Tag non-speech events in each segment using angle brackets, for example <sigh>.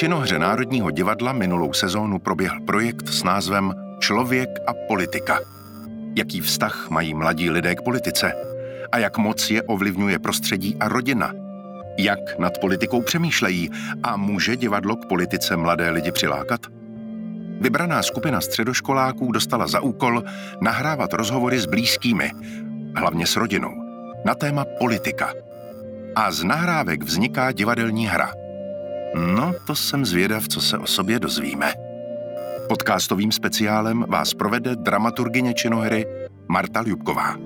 činohře Národního divadla minulou sezónu proběhl projekt s názvem Člověk a politika. Jaký vztah mají mladí lidé k politice a jak moc je ovlivňuje prostředí a rodina. Jak nad politikou přemýšlejí a může divadlo k politice mladé lidi přilákat? Vybraná skupina středoškoláků dostala za úkol nahrávat rozhovory s blízkými, hlavně s rodinou, na téma politika. A z nahrávek vzniká divadelní hra. No, to jsem zvědav, co se o sobě dozvíme. Podcastovým speciálem vás provede dramaturgině činohry Marta Ljubková.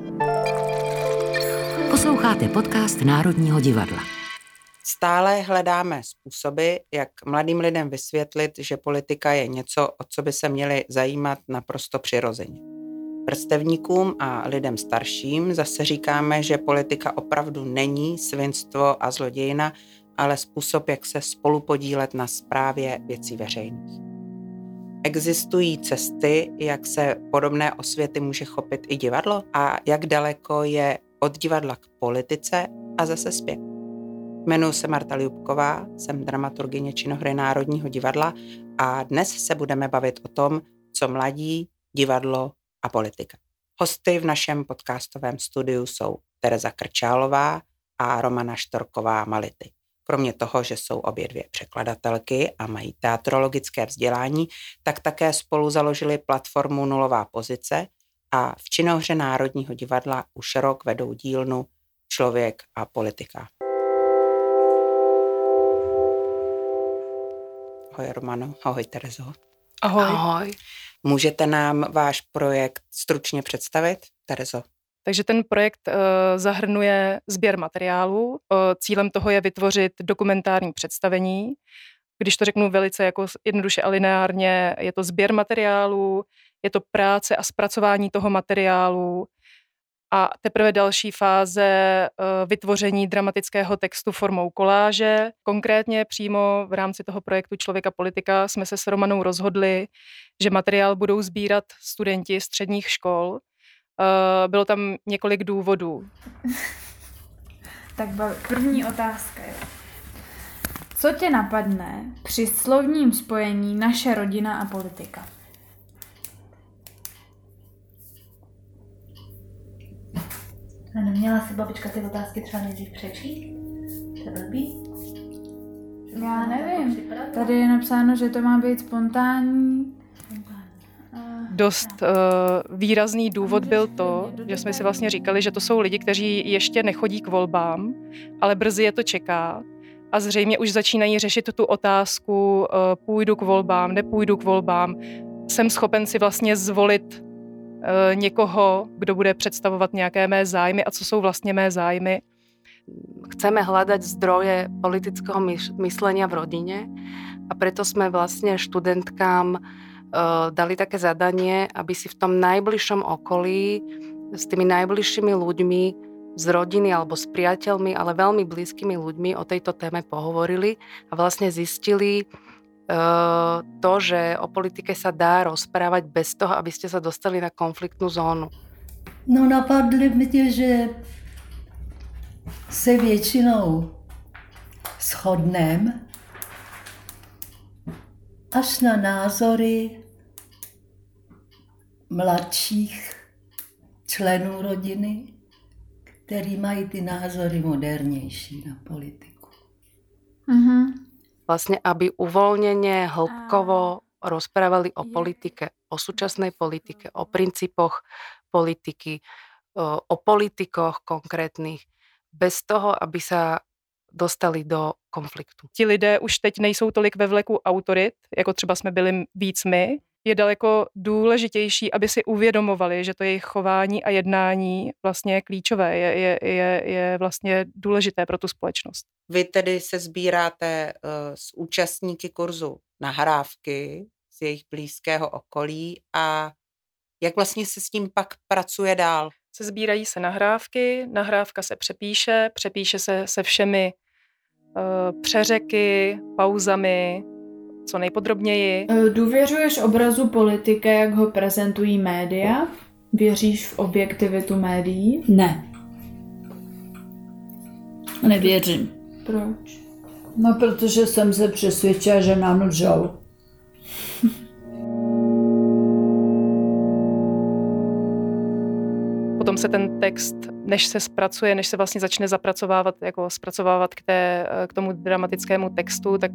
Posloucháte podcast Národního divadla. Stále hledáme způsoby, jak mladým lidem vysvětlit, že politika je něco, o co by se měli zajímat naprosto přirozeně. Vrstevníkům a lidem starším zase říkáme, že politika opravdu není svinstvo a zlodějina, ale způsob, jak se spolu podílet na správě věcí veřejných. Existují cesty, jak se podobné osvěty může chopit i divadlo a jak daleko je od divadla k politice a zase zpět. Jmenuji se Marta Ljubková, jsem dramaturgyně činohry Národního divadla a dnes se budeme bavit o tom, co mladí, divadlo a politika. Hosty v našem podcastovém studiu jsou Tereza Krčálová a Romana Štorková Mality. Kromě toho, že jsou obě dvě překladatelky a mají teatrologické vzdělání, tak také spolu založili platformu Nulová pozice a v činohře Národního divadla už rok vedou dílnu Člověk a politika. Ahoj Romano, ahoj Terezo. Ahoj. Ahoj. Můžete nám váš projekt stručně představit, Terezo? Takže ten projekt uh, zahrnuje sběr materiálů. Uh, cílem toho je vytvořit dokumentární představení. Když to řeknu velice jako jednoduše a lineárně, je to sběr materiálů, je to práce a zpracování toho materiálu a teprve další fáze uh, vytvoření dramatického textu formou koláže. Konkrétně přímo v rámci toho projektu Člověka politika jsme se s Romanou rozhodli, že materiál budou sbírat studenti středních škol, Uh, bylo tam několik důvodů. tak první otázka je. Co tě napadne při slovním spojení naše rodina a politika? A neměla si babička ty otázky třeba nejdřív přečíst? To je blbý? Já nevím. Tady je napsáno, že to má být spontánní dost uh, výrazný důvod byl to, že jsme si vlastně říkali, že to jsou lidi, kteří ještě nechodí k volbám, ale brzy je to čeká. A zřejmě už začínají řešit tu otázku, uh, půjdu k volbám, nepůjdu k volbám, jsem schopen si vlastně zvolit uh, někoho, kdo bude představovat nějaké mé zájmy a co jsou vlastně mé zájmy. Chceme hľadať zdroje politického myslenia v rodine a preto sme vlastne študentkám dali také zadanie, aby si v tom najbližšom okolí s tými najbližšími ľuďmi z rodiny alebo s priateľmi, ale veľmi blízkymi ľuďmi o tejto téme pohovorili a vlastne zistili uh, to, že o politike sa dá rozprávať bez toho, aby ste sa dostali na konfliktnú zónu. No napadli mě, že se většinou shodneme až na názory mladších členů rodiny, který mají ty názory modernější na politiku. Mm-hmm. Vlastně, aby uvolněně, hĺbkovo rozprávali o politike, o súčasnej politike, o princípoch politiky, o politikoch konkrétnych, bez toho, aby sa dostali do konfliktu. Ti lidé už teď nejsou tolik ve vleku autorit, jako třeba jsme byli víc my, je daleko důležitější, aby si uvědomovali, že to jejich chování a jednání vlastně je klíčové, je, je, je, je vlastně důležité pro tu společnost. Vy tedy se sbíráte uh, s účastníky kurzu nahrávky z jejich blízkého okolí a jak vlastně se s tím pak pracuje dál? Se sbírají se nahrávky, nahrávka se přepíše, přepíše se se všemi přeřeky, pauzami, co nejpodrobněji. Eh, důvěřuješ obrazu politika, jak ho prezentují média? Věříš v objektivitu médií? Ne. Nevěřím. Proč? No, protože jsem se přesvědčila, že nám lžou. <laughs> Potom se ten text, než se zpracuje, než se vlastně začne zapracovávat, jako zpracovávat k, té, k tomu dramatickému textu, tak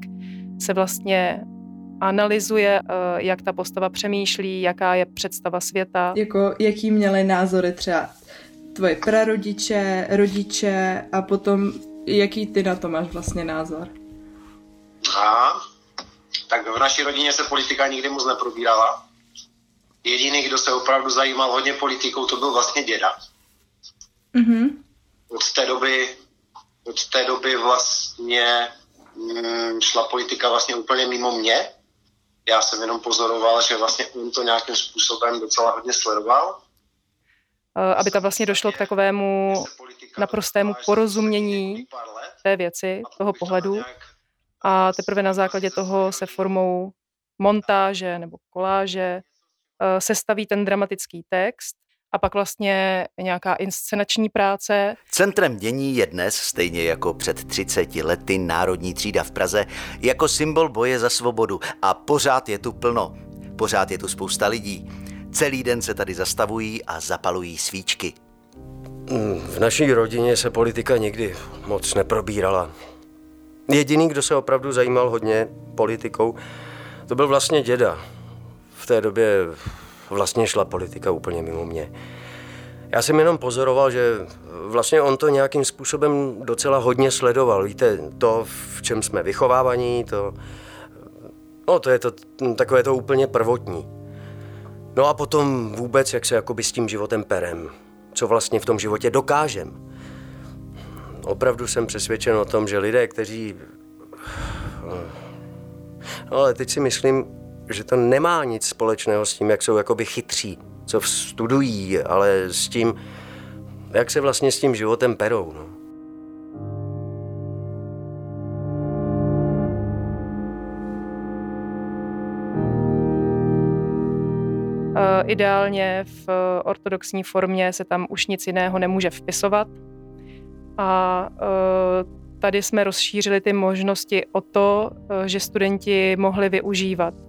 se vlastně analyzuje, eh, jak ta postava přemýšlí, jaká je představa světa. Jako, jaký měli názory třeba tvoje prarodiče, rodiče a potom jaký ty na to máš vlastně názor? A, tak v naší rodině se politika nikdy moc neprobírala. Jediný, kdo se opravdu zajímal hodně politikou, to byl vlastně děda. Mm-hmm. Od té doby, od té doby vlastně mm, šla politika vlastně úplně mimo mě. Já jsem jenom pozoroval, že vlastně on to nějakým způsobem docela hodně sledoval. Eh, aby tam vlastně došlo k takovému naprostému porozumění té věci, toho pohledu. A teprve na základě toho se formou montáže nebo koláže sestaví ten dramatický text a pak vlastně nějaká inscenační práce. Centrem dění je dnes, stejně jako před 30 lety, Národní třída v Praze, jako symbol boje za svobodu a pořád je tu plno. Pořád je tu spousta lidí. Celý den se tady zastavují a zapalují svíčky. V naší rodině se politika nikdy moc neprobírala. Jediný, kdo se opravdu zajímal hodně politikou, to byl vlastně děda. Té době vlastně šla politika úplně mimo mě. Já jsem jenom pozoroval, že vlastně on to nějakým způsobem docela hodně sledoval. Víte, to, v čem jsme vychovávaní, to, no, to je to takové to úplně prvotní. No a potom vůbec, jak se jakoby s tím životem perem, co vlastně v tom životě dokážem. Opravdu jsem přesvědčen o tom, že lidé, kteří... No, ale teď si myslím, že to nemá nic společného s tím, jak jsou jakoby chytří, co studují, ale s tím, jak se vlastně s tím životem perou. No. Ideálně v ortodoxní formě se tam už nic jiného nemůže vpisovat. A e, tady jsme rozšířili ty možnosti o to, že studenti mohli využívat Eh,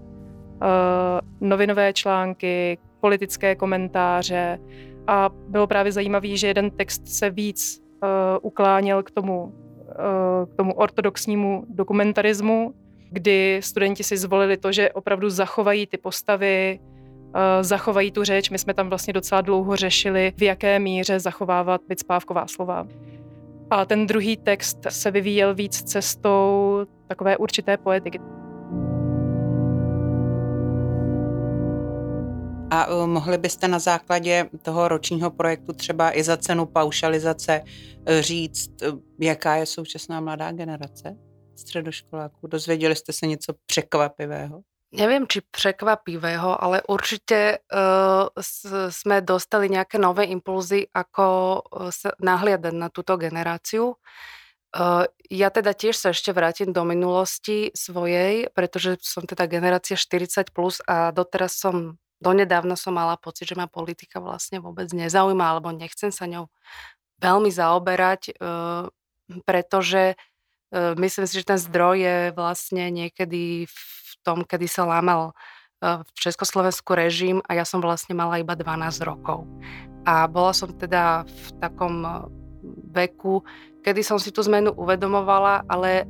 novinové články, politické komentáře a bylo právě zajímavé, že jeden text se víc uh, ukláněl k tomu, uh, k tomu ortodoxnímu dokumentarismu, kdy studenti si zvolili to, že opravdu zachovají ty postavy, zachovají tu řeč. My jsme tam vlastně docela dlouho řešili, v jaké míře zachovávat spávková slova. A ten druhý text se vyvíjel víc cestou takové určité poetiky. A uh, mohli byste na základě toho ročního projektu třeba i za cenu paušalizace uh, říct, uh, jaká je současná mladá generace středoškoláků? Dozvěděli jste se něco překvapivého? Neviem, či překvapivého, ale určite uh, sme dostali nejaké nové impulzy, ako sa nahliadať na túto generáciu. Uh, ja teda tiež sa ešte vrátim do minulosti svojej, pretože som teda generácia 40+, plus a doteraz som donedávna som mala pocit, že ma politika vlastne vôbec nezaujíma, alebo nechcem sa ňou veľmi zaoberať, eh, pretože eh, myslím si, že ten zdroj je vlastne niekedy v tom, kedy sa lámal eh, v Československu režim a ja som vlastne mala iba 12 rokov. A bola som teda v takom veku, kedy som si tú zmenu uvedomovala, ale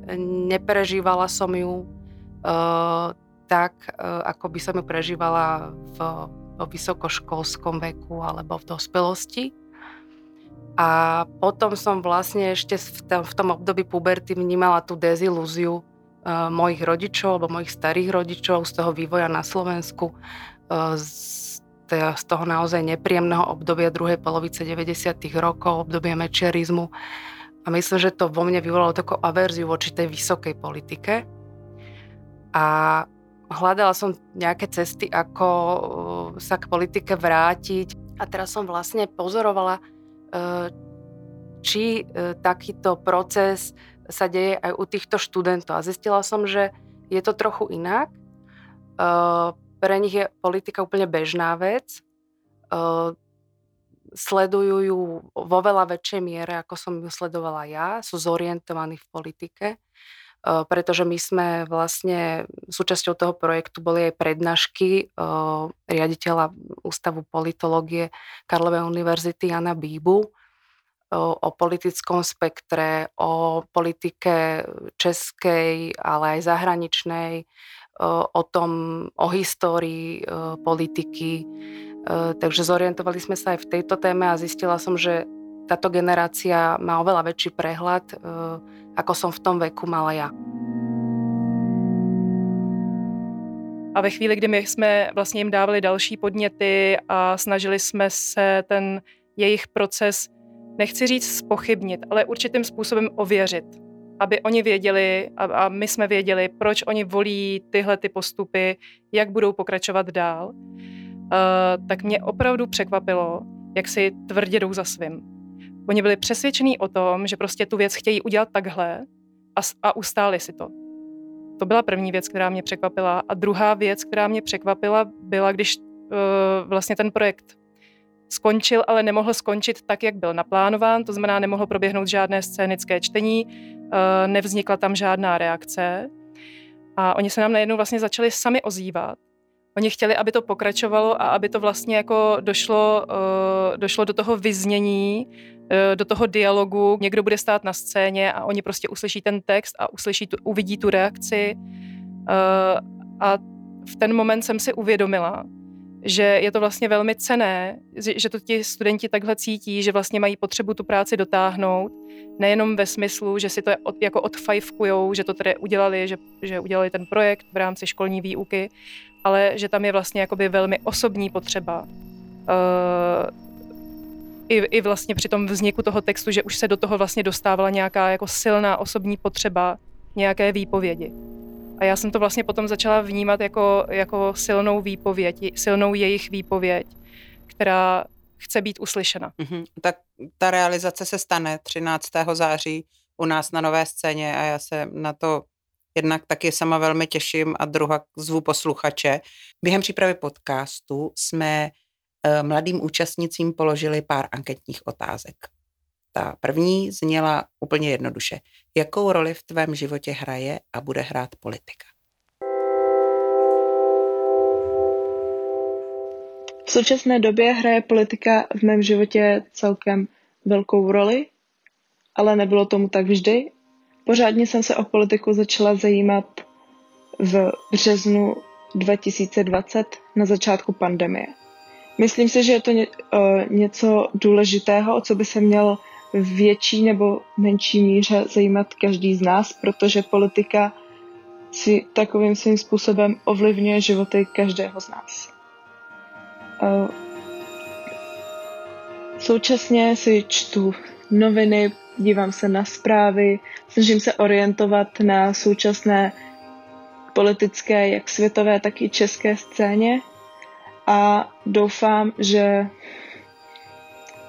neprežívala som ju tak, e, ako by som ju prežívala v, v vysokoškolskom veku alebo v dospelosti. A potom som vlastne ešte v tom, v tom období puberty vnímala tú dezilúziu uh, mojich rodičov alebo mojich starých rodičov z toho vývoja na Slovensku, uh, z, toho naozaj nepríjemného obdobia druhej polovice 90. rokov, obdobia mečiarizmu. A myslím, že to vo mne vyvolalo takú averziu voči tej vysokej politike. A hľadala som nejaké cesty, ako uh, sa k politike vrátiť. A teraz som vlastne pozorovala, uh, či uh, takýto proces sa deje aj u týchto študentov. A zistila som, že je to trochu inak. Pre nich je politika úplne bežná vec. Sledujú ju vo veľa väčšej miere, ako som ju sledovala ja. Sú zorientovaní v politike pretože my sme vlastne súčasťou toho projektu boli aj prednášky riaditeľa Ústavu politológie Karlovej univerzity Jana Bíbu o politickom spektre, o politike českej, ale aj zahraničnej, o tom, o histórii politiky. Takže zorientovali sme sa aj v tejto téme a zistila som, že táto generácia má oveľa väčší prehľad, ako som v tom veku mala ja. A ve chvíli, kdy my jsme vlastně jim dávali další podněty a snažili jsme se ten jejich proces, nechci říct spochybnit, ale určitým způsobem ověřit, aby oni věděli a, my jsme věděli, proč oni volí tyhle ty postupy, jak budou pokračovat dál, uh, tak mě opravdu překvapilo, jak si tvrdě jdou za svým. Oni byli přesvědčení o tom, že prostě tu věc chtějí udělat takhle a, a ustáli si to. To byla první věc, která mě překvapila. A druhá věc, která mě překvapila, byla, když uh, vlastně ten projekt skončil, ale nemohl skončit tak, jak byl naplánován, to znamená, nemohlo proběhnout žádné scénické čtení, uh, nevznikla tam žádná reakce. A oni se nám najednou vlastně začali sami ozývat. Oni chtěli, aby to pokračovalo a aby to vlastně jako došlo, uh, došlo do toho vyznění, uh, do toho dialogu. Někdo bude stát na scéně a oni prostě uslyší ten text a uslyší tu, uvidí tu reakci. Uh, a v ten moment jsem si uvědomila, že je to vlastně velmi cené, že to ti studenti takhle cítí, že vlastně mají potřebu tu práci dotáhnout, nejenom ve smyslu, že si to od, jako odfajfkujou, že to tedy udělali, že, že udělali ten projekt v rámci školní výuky, ale že tam je vlastně jakoby velmi osobní potřeba. Uh, i, I vlastně při tom vzniku toho textu, že už se do toho vlastně dostávala nějaká jako silná osobní potřeba nějaké výpovědi. A já jsem to vlastně potom začala vnímat jako, jako silnou výpověď, silnou jejich výpověď, která chce být uslyšena. Mm-hmm. Tak ta realizace se stane 13. září u nás na Nové scéně a já se na to jednak taky sama velmi těším a druhá zvu posluchače. Během přípravy podcastu jsme eh, mladým účastnicím položili pár anketních otázek. Ta první zněla úplně jednoduše. Jakou roli v tvém životě hraje a bude hrát politika? V současné době hraje politika v mém životě celkem velkou roli, ale nebylo tomu tak vždy. Pořádně jsem se o politiku začala zajímat v březnu 2020 na začátku pandemie. Myslím si, že je to něco důležitého, o co by se měl větší nebo menší míře zajímat každý z nás, protože politika si takovým svým způsobem ovlivňuje životy každého z nás. Současně si čtu noviny, dívám se na zprávy, snažím se orientovat na současné politické, jak světové, tak i české scéně a doufám, že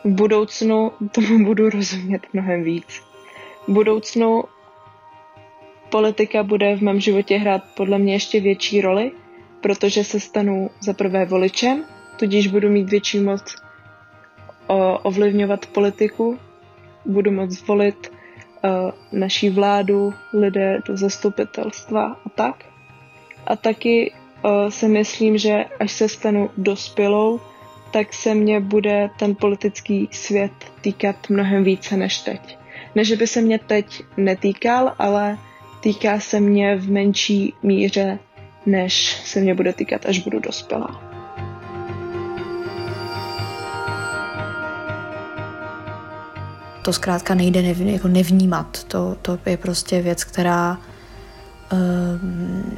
v budoucnu tomu budu rozumět mnohem víc. V budoucnu politika bude v mém životě hrát podle mě ještě větší roli, protože se stanu za prvé voličem, tudíž budu mít větší moc ovlivňovat politiku, budu moct volit uh, naší vládu, lidé do zastupitelstva a tak. A taky uh, si myslím, že až se stanu dospělou, tak se mě bude ten politický svět týkat mnohem více než teď. Ne, že by se mě teď netýkal, ale týká se mě v menší míře, než se mě bude týkat, až budu dospělá. To zkrátka nejde nev, jako nevnímat. To, to je prostě věc, která um,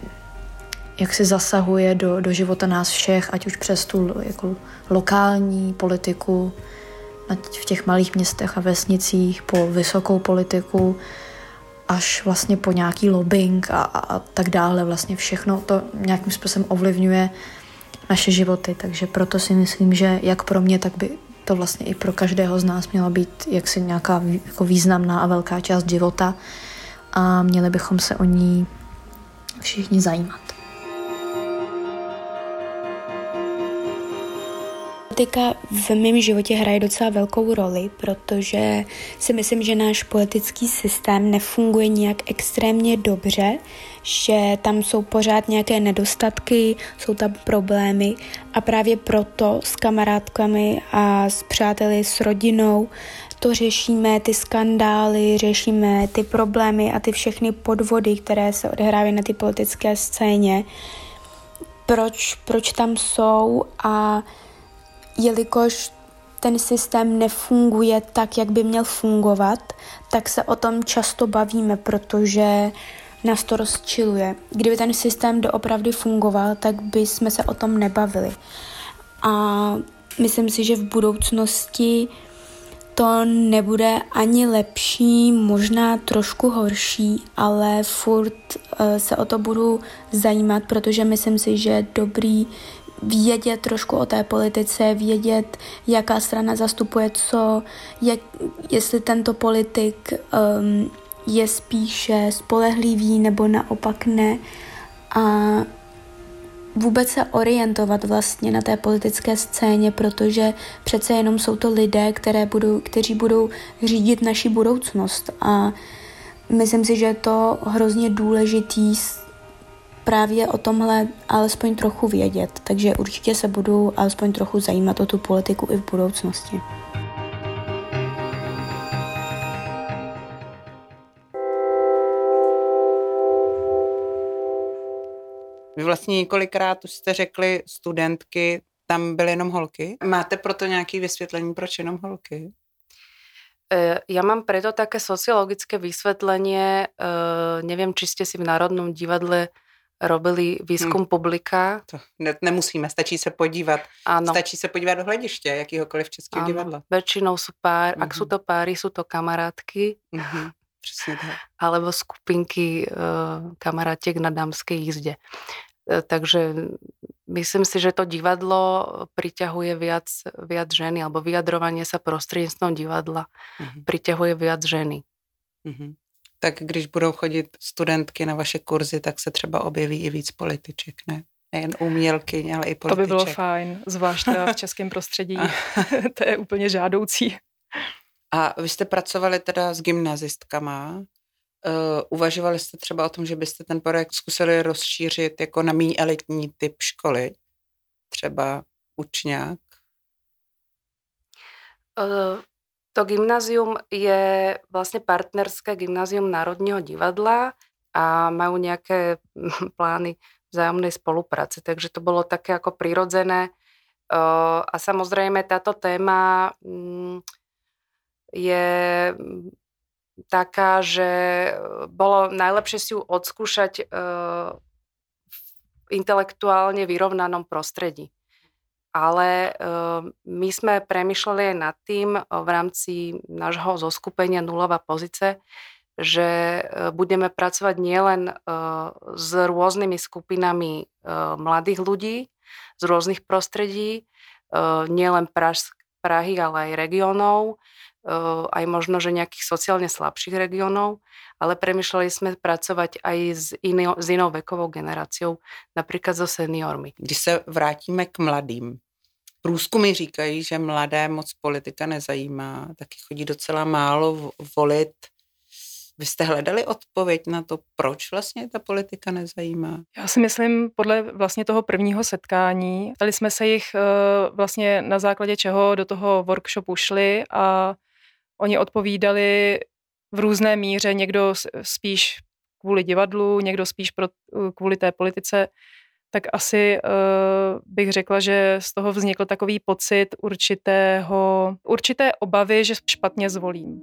jak si zasahuje do, do života nás všech, ať už přes tu jako lokální politiku v těch malých městech a vesnicích, po vysokou politiku, až vlastně po nějaký lobbying a, a, a tak dále. Vlastně všechno to nějakým způsobem ovlivňuje naše životy, takže proto si myslím, že jak pro mě, tak by to vlastně i pro každého z nás měla být jaksi nějaká jako významná a velká část života a měli bychom se o ní všichni zajímat. Politika v mém životě hraje docela velkou roli, protože si myslím, že náš politický systém nefunguje nějak extrémně dobře, že tam jsou pořád nějaké nedostatky, jsou tam problémy a právě proto s kamarádkami a s přáteli, s rodinou to řešíme, ty skandály, řešíme ty problémy a ty všechny podvody, které se odehrávají na ty politické scéně, proč, proč tam jsou a jelikož ten systém nefunguje tak, jak by měl fungovat, tak se o tom často bavíme, protože nás to rozčiluje. Kdyby ten systém doopravdy fungoval, tak by jsme se o tom nebavili. A myslím si, že v budoucnosti to nebude ani lepší, možná trošku horší, ale furt uh, se o to budu zajímat, protože myslím si, že dobrý vědět trošku o té politice, vědět, jaká strana zastupuje co, jak, jestli tento politik um, je spíše spolehlivý nebo naopak ne. A vůbec se orientovat vlastně na té politické scéně, protože přece jenom jsou to lidé, které budou, kteří budou řídit naši budoucnost a myslím si, že je to hrozně důležitý právě o tomhle alespoň trochu vědět, takže určitě se budu alespoň trochu zajímat o tu politiku i v budoucnosti. Vy vlastně několikrát už jste řekli studentky, tam byly jenom holky. Máte proto nějaké vysvětlení, proč jenom holky? E, ja mám preto také sociologické vysvetlenie. E, neviem, či ste si v Národnom divadle robili výzkum hmm. publika. To ne, nemusíme, stačí se podívat. Ano. Stačí se podívat do hlediště jakýhokoliv českého divadla. Väčšinou sú pár, mm-hmm. ak mhm. to páry, sú to kamarátky. Mm-hmm. Přesně tak. Alebo skupinky uh, kamarátiek na dámskej jízde. Uh, takže myslím si, že to divadlo priťahuje viac, viac ženy, alebo vyjadrovanie sa prostredníctvom divadla mm-hmm. priťahuje viac ženy. Mm-hmm. Tak když budou chodit studentky na vaše kurzy, tak se třeba objeví i víc političek, ne? Nejen umělky, ale i političek. To by bylo fajn, zvlášť v <laughs> českém prostředí. <laughs> to je úplně žádoucí. A vy jste pracovali teda s gymnazistkama. Uh, uvažovali jste třeba o tom, že byste ten projekt zkusili rozšířit jako na méně elitní typ školy? Třeba učňák? Uh, to gymnázium je vlastně partnerské gymnázium Národního divadla a majú nejaké <laughs> plány vzájomnej spolupráce, takže to bolo také ako prirodzené. A samozrejme táto téma mm, je taká, že bolo najlepšie si ju odskúšať v intelektuálne vyrovnanom prostredí. Ale e, my sme premyšľali aj nad tým v rámci nášho zoskupenia Nulová pozice, že budeme pracovať nielen s rôznymi skupinami mladých ľudí z rôznych prostredí, nielen Prahy, ale aj regionov, aj možno, že nejakých sociálne slabších regiónov, ale premyšľali sme pracovať aj s, iný, s inou vekovou generáciou, napríklad so seniormi. Když se vrátíme k mladým, průzkumy říkají, že mladé moc politika nezajímá, taky chodí docela málo volit. Vy jste hledali odpověď na to, proč vlastně ta politika nezajímá? Já si myslím, podle vlastně toho prvního setkání, ptali jsme se jich vlastně na základě čeho do toho workshopu šli a Oni odpovídali v různé míře, někdo spíš kvůli divadlu, někdo spíš pro, kvůli té politice, tak asi uh, bych řekla, že z toho vznikl takový pocit určitého, určité obavy, že špatně zvolím.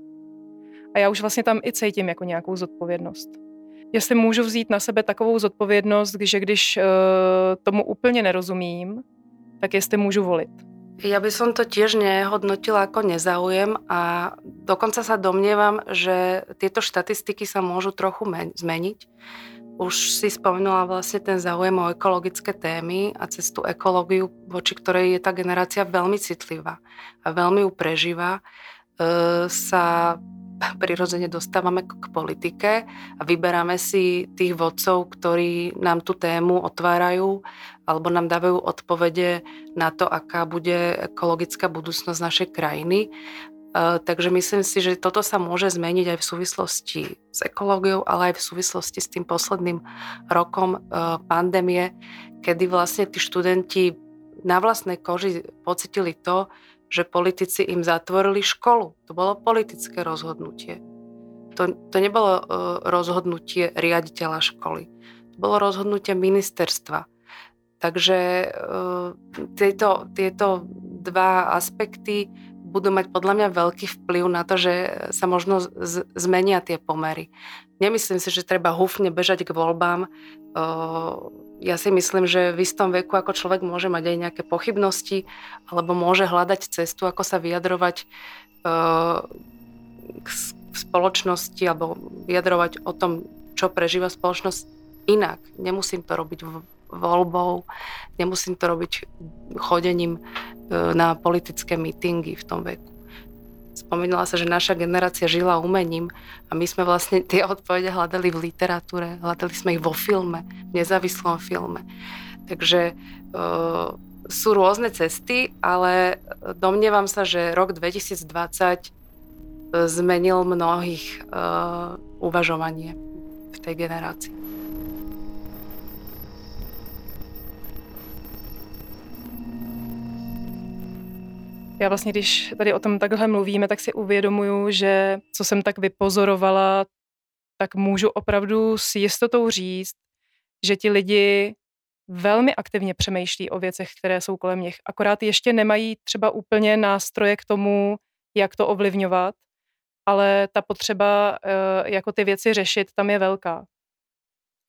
A já už vlastně tam i cítím jako nějakou zodpovědnost. Jestli můžu vzít na sebe takovou zodpovědnost, že když uh, tomu úplně nerozumím, tak jestli můžu volit. Ja by som to tiež nehodnotila ako nezáujem a dokonca sa domnievam, že tieto štatistiky sa môžu trochu zmeniť. Už si spomenula vlastne ten záujem o ekologické témy a cez tú ekológiu, voči ktorej je tá generácia veľmi citlivá a veľmi ju prežíva, e, sa prirodzene dostávame k politike a vyberáme si tých vodcov, ktorí nám tú tému otvárajú alebo nám dávajú odpovede na to, aká bude ekologická budúcnosť našej krajiny. Takže myslím si, že toto sa môže zmeniť aj v súvislosti s ekológiou, ale aj v súvislosti s tým posledným rokom pandémie, kedy vlastne tí študenti na vlastnej koži pocitili to, že politici im zatvorili školu. To bolo politické rozhodnutie. To, to nebolo rozhodnutie riaditeľa školy. To bolo rozhodnutie ministerstva. Takže tieto, tieto dva aspekty budú mať podľa mňa veľký vplyv na to, že sa možno z- zmenia tie pomery. Nemyslím si, že treba húfne bežať k voľbám. Ja si myslím, že v istom veku ako človek môže mať aj nejaké pochybnosti alebo môže hľadať cestu, ako sa vyjadrovať k spoločnosti alebo vyjadrovať o tom, čo prežíva spoločnosť inak. Nemusím to robiť voľbou, nemusím to robiť chodením na politické mítingy v tom veku. Spomínala sa, že naša generácia žila umením a my sme vlastne <laughs> tie odpovede hľadali v literatúre, hľadali sme ich vo filme, v nezávislom filme. Takže uh, sú rôzne cesty, ale domnievam sa, že rok 2020 zmenil mnohých uh, uvažovanie v tej generácii. Já vlastně, když tady o tom takhle mluvíme, tak si uvědomuju, že co jsem tak vypozorovala, tak můžu opravdu s jistotou říct, že ti lidi velmi aktivně přemýšlí o věcech, které jsou kolem nich. Akorát ještě nemají třeba úplně nástroje k tomu, jak to ovlivňovat, ale ta potřeba eh, jako ty věci řešit tam je velká.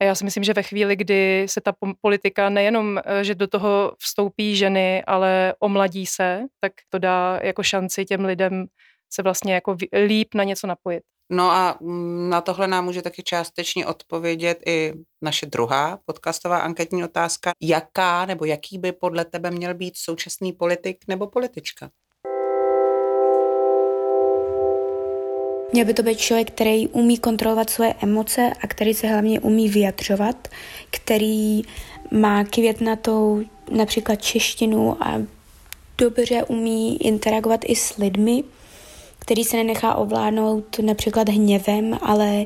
A já si myslím, že ve chvíli, kdy se ta politika nejenom, eh, že do toho vstoupí ženy, ale omladí se, tak to dá jako šanci těm lidem se vlastně jako líp na něco napojit. No a mm, na tohle nám může taky částečně odpovědět i naše druhá podcastová anketní otázka. Jaká nebo jaký by podle tebe měl být současný politik nebo politička? Měl by to být člověk, který umí kontrolovat svoje emoce a který se hlavně umí vyjadřovat, který má květnatou například češtinu a dobře umí interagovat i s lidmi, který se nenechá ovládnout například hněvem, ale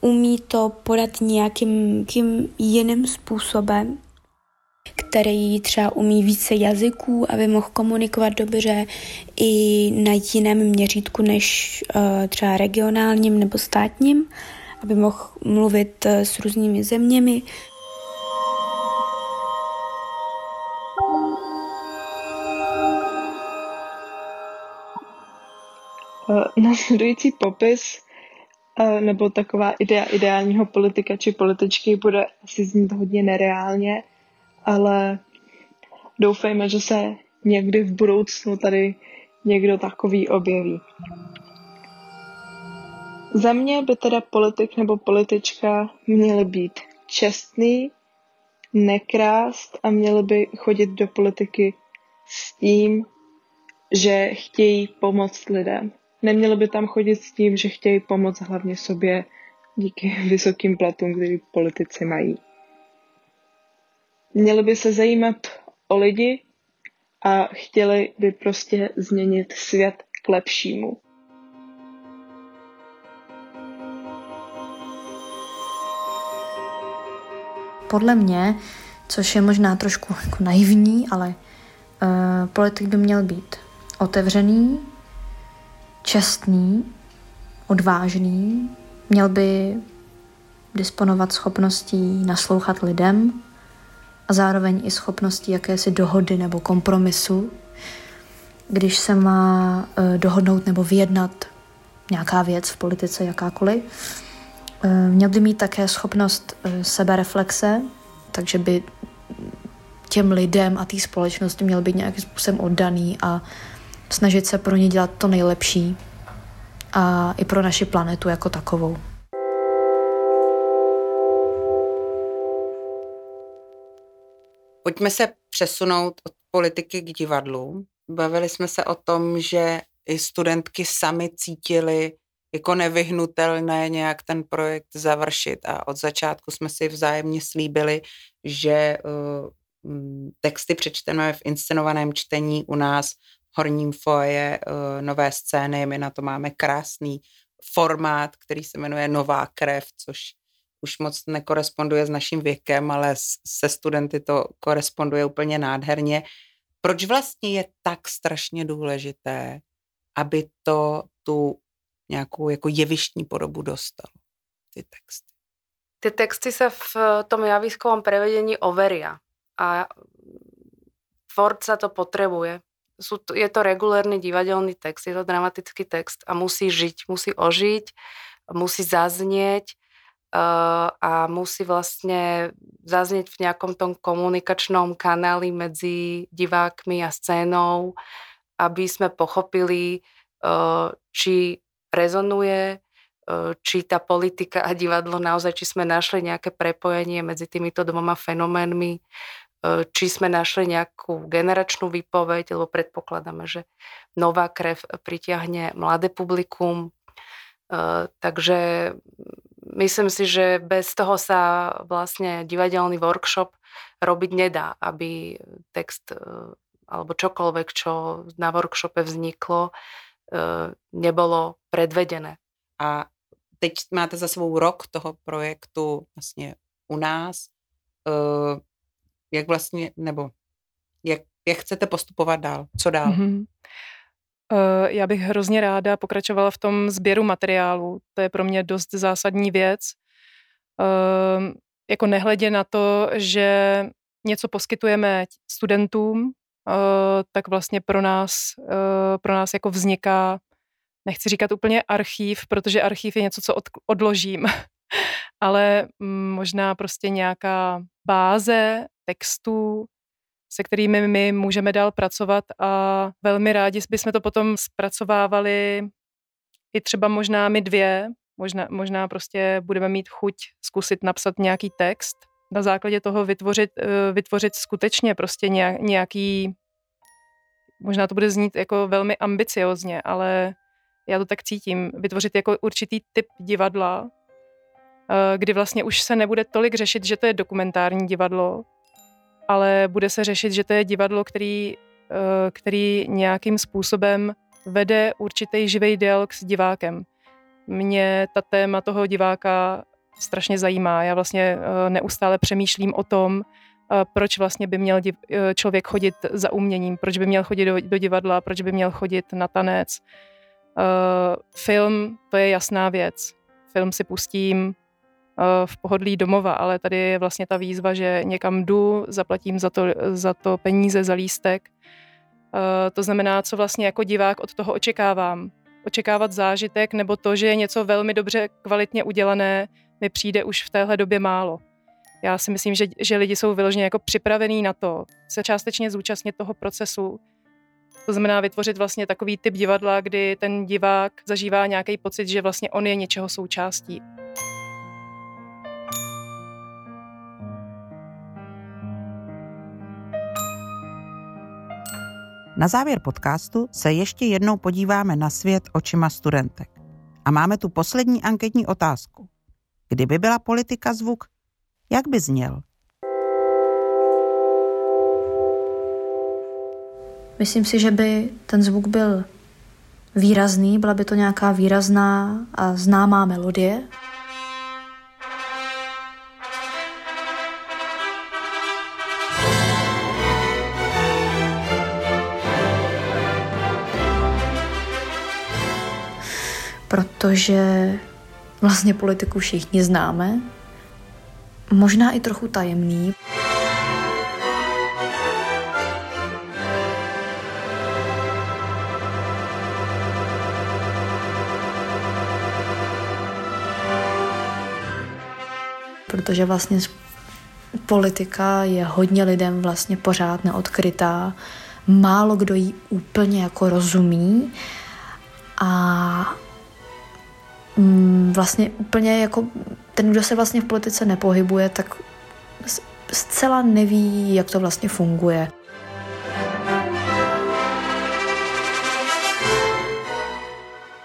umí to podat nějakým jiným způsobem který třeba umí více jazyků, aby mohl komunikovat dobře i na jiném měřítku než uh, třeba regionálním nebo státním, aby mohl mluvit uh, s různými zeměmi. Eh, následující popis nebo taková idea ideálního politika či političky bude asi znít hodně nereálně, ale doufejme, že se někdy v budoucnu tady někdo takový objeví. Za mě by teda politik nebo politička měly být čestný, nekrást a měli by chodit do politiky s tím, že chtějí pomoct lidem. Neměli by tam chodit s tím, že chtějí pomoct hlavně sobě díky <laughs> vysokým platům, který politici mají. Měli by se zajímat o lidi a chtěli by prostě změnit svět k lepšímu. Podle mě, což je možná trošku jako naivní, ale uh, politik by měl být otevřený, čestný, odvážný, měl by disponovat schopností naslouchat lidem, a zároveň i schopností jakési dohody nebo kompromisu, když se má eh, dohodnout nebo vyjednat nějaká věc v politice, jakákoliv. Eh, měl by mít také schopnost eh, sebereflexe, takže by těm lidem a té společnosti měl být nějakým způsobem oddaný a snažit se pro ně dělat to nejlepší a i pro naši planetu jako takovou. Pojďme se přesunout od politiky k divadlu. Bavili jsme se o tom, že i studentky sami cítili jako nevyhnutelné nějak ten projekt završit a od začátku jsme si vzájemně slíbili, že uh, texty přečteme v inscenovaném čtení u nás v Horním foje uh, nové scény. My na to máme krásný formát, který se jmenuje Nová krev, což už moc nekoresponduje s naším věkem, ale se studenty to koresponduje úplně nádherně. Proč vlastně je tak strašně důležité, aby to tu nějakou jako jevištní podobu dostal, ty texty? Ty texty se v tom javiskovém prevedení overia a tvorca to potřebuje. je to regulárny divadelný text, je to dramatický text a musí žiť, musí ožiť, musí uh, a musí vlastne zaznieť v nejakom tom komunikačnom kanáli medzi divákmi a scénou, aby sme pochopili, uh, či rezonuje, uh, či tá politika a divadlo naozaj, či sme našli nejaké prepojenie medzi týmito dvoma fenoménmi, či sme našli nejakú generačnú výpoveď, lebo predpokladáme, že nová krev pritiahne mladé publikum. Takže myslím si, že bez toho sa vlastne divadelný workshop robiť nedá, aby text e, alebo čokoľvek, čo na workshope vzniklo, e, nebolo predvedené. A teď máte za svou rok toho projektu vlastně u nás. E, jak vlastně, nebo jak, jak chcete postupovat dál? Co dál? Mm-hmm. Eh, já bych hrozně ráda pokračovala v tom sběru materiálu. To je pro mě dost zásadní věc. Ehm, jako nehledě na to, že něco poskytujeme studentům, eh, tak vlastně pro nás, eh, pro nás jako vzniká, nechci říkat úplně archív, protože archív je něco, co odložím, <laughs> ale mm, možná prostě nějaká báze textů, se kterými my můžeme dál pracovat a velmi rádi bychom to potom zpracovávali i třeba možná my dvě, možná, možná prostě budeme mít chuť zkusit napsat nějaký text, na základě toho vytvořit, eh, vytvořit skutečně prostě nějaký, možná to bude znít jako velmi ambiciozně, ale já to tak cítím, vytvořit jako určitý typ divadla, eh, kdy vlastně už se nebude tolik řešit, že to je dokumentární divadlo, ale bude se řešit, že to je divadlo, který, eh, který nějakým způsobem vede určitý živý dialog s divákem. Mě ta téma toho diváka strašně zajímá. Já vlastně eh, neustále přemýšlím o tom, eh, proč vlastně by měl člověk chodit za uměním, proč by měl chodit do, do divadla, proč by měl chodit na tanec. Film, to je jasná věc. Film si pustím, v pohodlí domova, ale tady je vlastně ta výzva, že někam jdu, zaplatím za to, za to peníze, za lístek. Eh, to znamená, co vlastně jako divák od toho očekávám. Očekávat zážitek nebo to, že je něco velmi dobře kvalitně udělané, mi přijde už v téhle době málo. Já si myslím, že, že lidi jsou vyloženě jako připravení na to se částečně zúčastnit toho procesu. To znamená vytvořit vlastně takový typ divadla, kdy ten divák zažívá nějaký pocit, že vlastně on je něčeho součástí. Na závěr podcastu se ještě jednou podíváme na svět očima studentek. A máme tu poslední anketní otázku. Kdyby byla politika zvuk, jak by zněl? Myslím si, že by ten zvuk byl výrazný, byla by to nějaká výrazná a známá melodie. Protože vlastně politiku všichni známe, možná i trochu tajemný. Protože vlastně politika je hodně lidem vlastně pořád neodkrytá, málo kdo jí úplně jako rozumí a vlastně úplně jako ten, kdo se vlastně v politice nepohybuje, tak zcela neví, jak to vlastně funguje.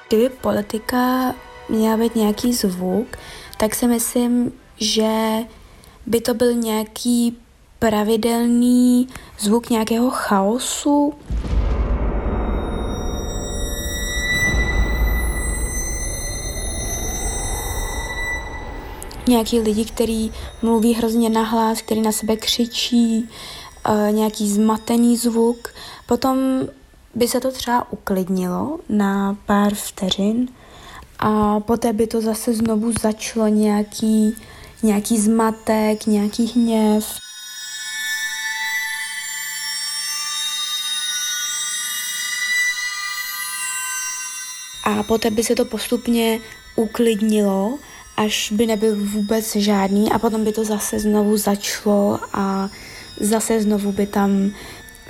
Kdyby politika měla být nějaký zvuk, tak si myslím, že by to byl nějaký pravidelný zvuk nějakého chaosu. Nějaký lidi, kteří mluví hrozně nahlas, který na sebe křičí, eh, nějaký zmatený zvuk. Potom by se to třeba uklidnilo na pár vteřin a poté by to zase znovu začalo nějaký, nějaký zmatek, nějaký hněv. A poté by se to postupně uklidnilo, až by nebyl vůbec žádný a potom by to zase znovu začalo a zase znovu by tam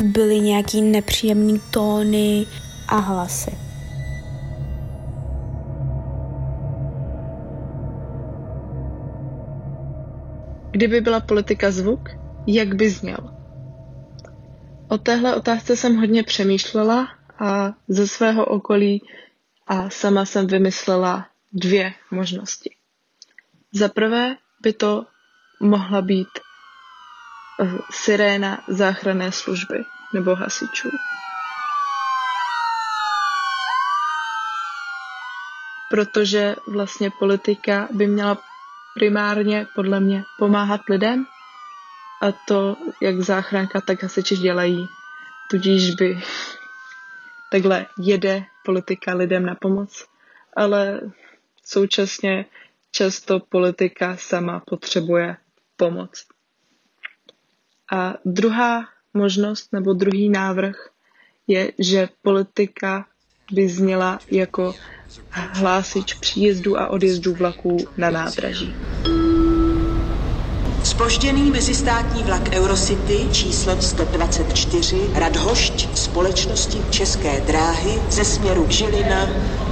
byly nějaký nepříjemný tóny a hlasy. Kdyby byla politika zvuk, jak by zněl? O téhle otázce jsem hodně přemýšlela a ze svého okolí a sama jsem vymyslela dvě možnosti. Za prvé by to mohla být eh, siréna záchranné služby nebo hasičů. Protože vlastně politika by měla primárně podle mě pomáhat lidem a to jak záchranka, tak hasiči dělají. Tudíž by <laughs> takhle jede politika lidem na pomoc, ale současně často politika sama potřebuje pomoc. A druhá možnost nebo druhý návrh je, že politika by zněla jako hlásič příjezdu a odjezdu vlaků na nádraží. Spožděný mezistátní vlak Eurocity číslo 124 Radhošť společnosti České dráhy ze směru Žilina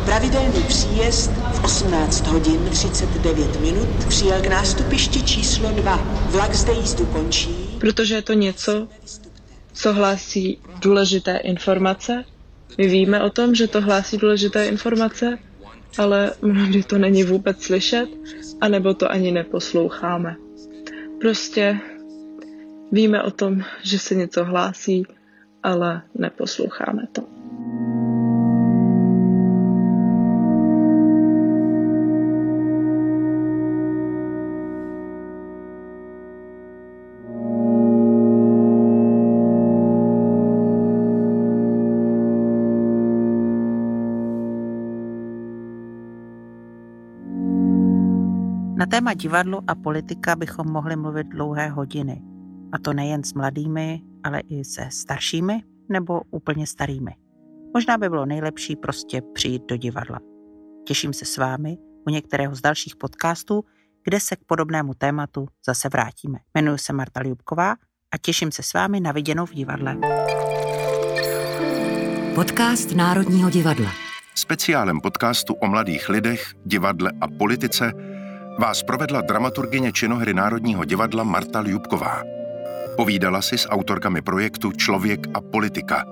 pravidelný příjezd v 18 hodin 39 minut přijel k nástupišti číslo 2. Vlak zde jízdu končí. Protože je to něco, co hlásí důležité informace. My víme o tom, že to hlásí důležité informace, ale mnohdy to není vůbec slyšet, anebo to ani neposloucháme. Prostě víme o tom, že se něco hlásí, ale neposloucháme to. Na téma divadlo a politika bychom mohli mluvit dlouhé hodiny. A to nejen s mladými, ale i se staršími nebo úplně starými. Možná by bylo nejlepší prostě přijít do divadla. Těším se s vámi u některého z dalších podcastů, kde se k podobnému tématu zase vrátíme. Jmenuji se Marta Ljubková a těším se s vámi na viděnou v divadle. Podcast Národního divadla. Speciálem podcastu o mladých lidech, divadle a politice vás provedla dramaturgině činohry Národního divadla Marta Ljubková. Povídala si s autorkami projektu Člověk a politika,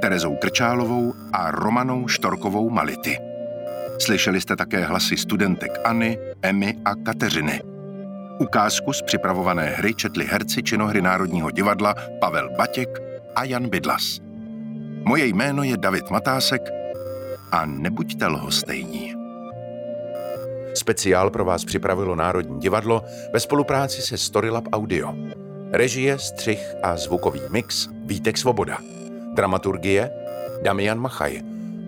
Terezou Krčálovou a Romanou Štorkovou Mality. Slyšeli jste také hlasy studentek Anny, Emmy a Kateřiny. Ukázku z připravované hry četli herci činohry Národního divadla Pavel Batěk a Jan Bydlas. Moje jméno je David Matásek a nebuďte lhostejní. Speciál pro vás připravilo Národní divadlo ve spolupráci se Storylab Audio. Režie, střih a zvukový mix Vítek Svoboda. Dramaturgie Damian Machaj.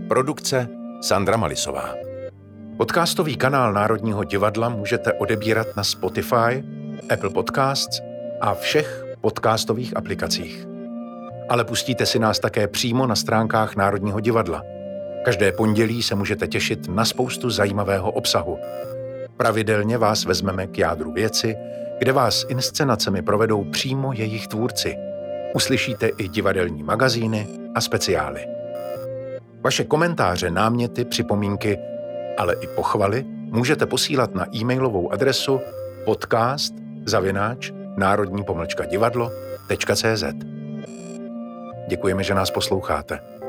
Produkce Sandra Malisová. Podcastový kanál Národního divadla můžete odebírat na Spotify, Apple Podcasts a všech podcastových aplikacích. Ale pustíte si nás také přímo na stránkách Národního divadla – Každé pondělí se můžete těšit na spoustu zajímavého obsahu. Pravidelně vás vezmeme k jádru věci, kde vás inscenacemi provedou přímo jejich tvůrci. Uslyšíte i divadelní magazíny a speciály. Vaše komentáře, náměty, připomínky, ale i pochvaly můžete posílat na e-mailovou adresu podcast zavináč národní pomlčka divadlo.cz. Děkujeme, že nás posloucháte.